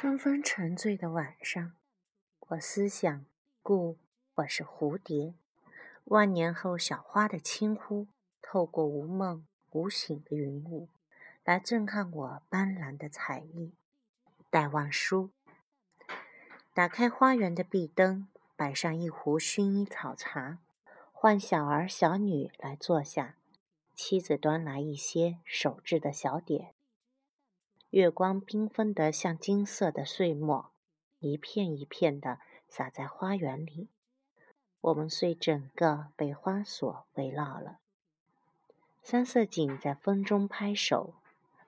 春风沉醉的晚上，我思想，故我是蝴蝶。万年后，小花的轻呼，透过无梦无醒的云雾，来震撼我斑斓的彩翼。戴望舒。打开花园的壁灯，摆上一壶薰衣草茶，唤小儿小女来坐下。妻子端来一些手制的小点。月光缤纷的像金色的碎末，一片一片的洒在花园里。我们遂整个被花所围绕了。三色堇在风中拍手，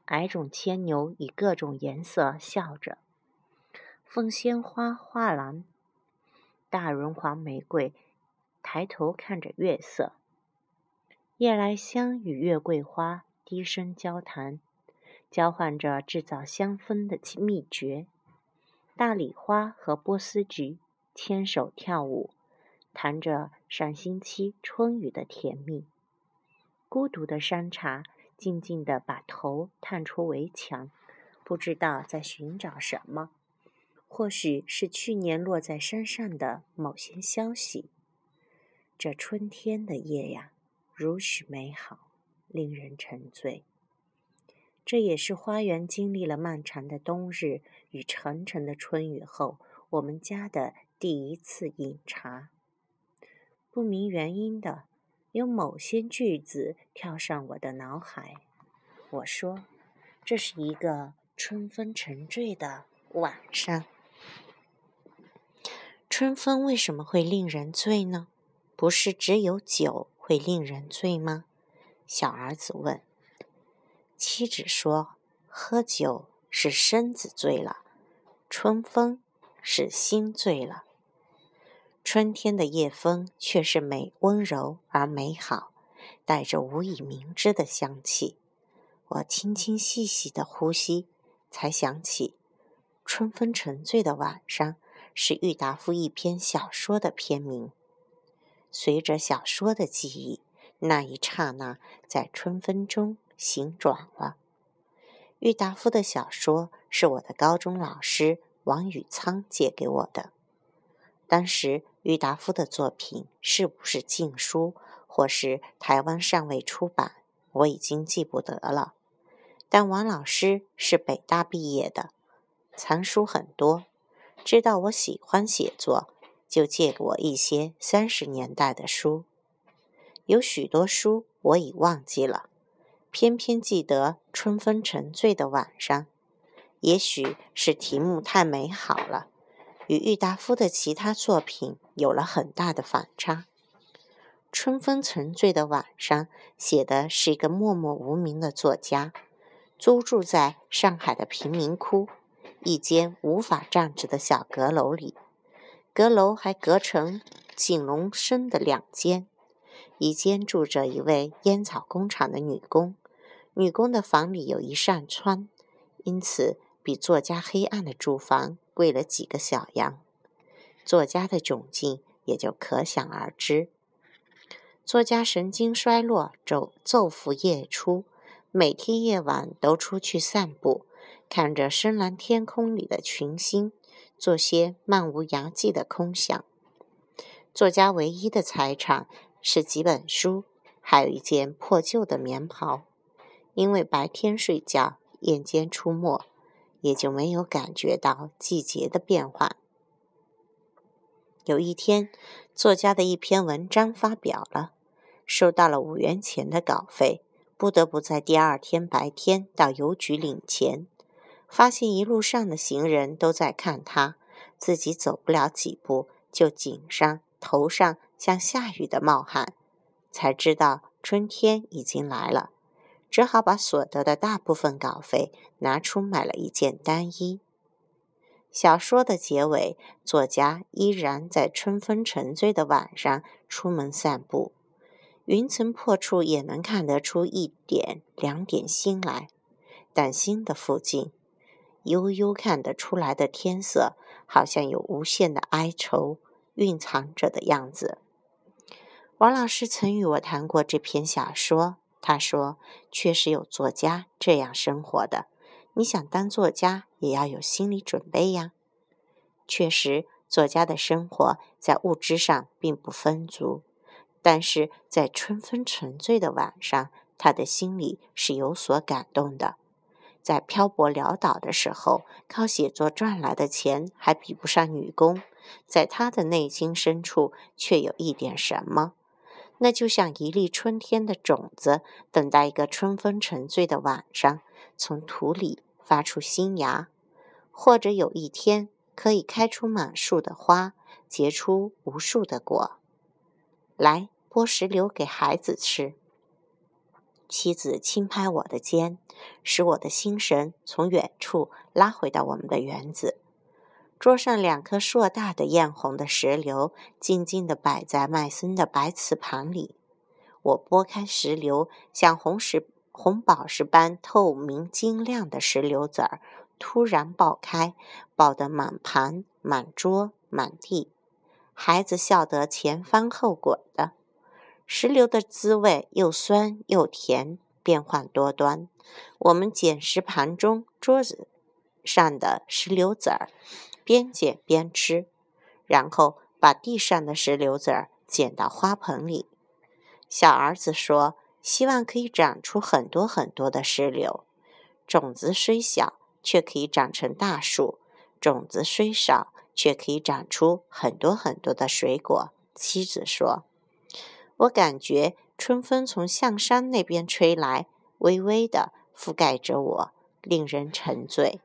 矮种牵牛以各种颜色笑着。凤仙花画廊，大绒黄玫瑰抬头看着月色。夜来香与月桂花低声交谈。交换着制造香氛的秘诀，大礼花和波斯菊牵手跳舞，谈着上星期春雨的甜蜜。孤独的山茶静静地把头探出围墙，不知道在寻找什么，或许是去年落在山上的某些消息。这春天的夜呀，如许美好，令人沉醉。这也是花园经历了漫长的冬日与沉沉的春雨后，我们家的第一次饮茶。不明原因的，有某些句子跳上我的脑海。我说：“这是一个春风沉醉的晚上。”春风为什么会令人醉呢？不是只有酒会令人醉吗？小儿子问。妻子说：“喝酒是身子醉了，春风是心醉了。春天的夜风却是美温柔而美好，带着无以名之的香气。我轻轻细细的呼吸，才想起，春风沉醉的晚上是郁达夫一篇小说的篇名。随着小说的记忆，那一刹那，在春风中。”行转了。郁达夫的小说是我的高中老师王宇仓借给我的。当时郁达夫的作品是不是禁书，或是台湾尚未出版，我已经记不得了。但王老师是北大毕业的，藏书很多，知道我喜欢写作，就借给我一些三十年代的书。有许多书我已忘记了。偏偏记得春风沉醉的晚上，也许是题目太美好了，与郁达夫的其他作品有了很大的反差。春风沉醉的晚上写的是一个默默无名的作家，租住在上海的贫民窟一间无法站直的小阁楼里，阁楼还隔成井笼深的两间，一间住着一位烟草工厂的女工。女工的房里有一扇窗，因此比作家黑暗的住房贵了几个小洋。作家的窘境也就可想而知。作家神经衰弱，昼昼伏夜出，每天夜晚都出去散步，看着深蓝天空里的群星，做些漫无涯际的空想。作家唯一的财产是几本书，还有一件破旧的棉袍。因为白天睡觉，夜间出没，也就没有感觉到季节的变化。有一天，作家的一篇文章发表了，收到了五元钱的稿费，不得不在第二天白天到邮局领钱。发现一路上的行人都在看他，自己走不了几步，就颈上、头上像下雨的冒汗，才知道春天已经来了。只好把所得的大部分稿费拿出买了一件单衣。小说的结尾，作家依然在春风沉醉的晚上出门散步，云层破处也能看得出一点两点星来，但星的附近，悠悠看得出来的天色，好像有无限的哀愁蕴藏着的样子。王老师曾与我谈过这篇小说。他说：“确实有作家这样生活的，你想当作家，也要有心理准备呀。确实，作家的生活在物质上并不丰足，但是在春风沉醉的晚上，他的心里是有所感动的。在漂泊潦倒的时候，靠写作赚来的钱还比不上女工，在他的内心深处却有一点什么，那就像一粒春天的种子，等待一个春风沉醉的晚上，从土里发出新芽，或者有一天可以开出满树的花，结出无数的果。来剥石榴给孩子吃。妻子轻拍我的肩，使我的心神从远处拉回到我们的园子。桌上两颗硕大的艳红的石榴，静静地摆在麦森的白瓷盘里。我拨开石榴，像红石红宝石般透明晶亮的石榴籽儿，突然爆开，爆得满盘、满桌、满地。孩子笑得前翻后滚的。石榴的滋味又酸又甜，变幻多端。我们捡石盘中桌子上的石榴籽儿，边捡边吃，然后把地上的石榴籽儿捡到花盆里。小儿子说：“希望可以长出很多很多的石榴。种子虽小，却可以长成大树；种子虽少，却可以长出很多很多的水果。”妻子说。我感觉春风从象山那边吹来，微微的覆盖着我，令人沉醉。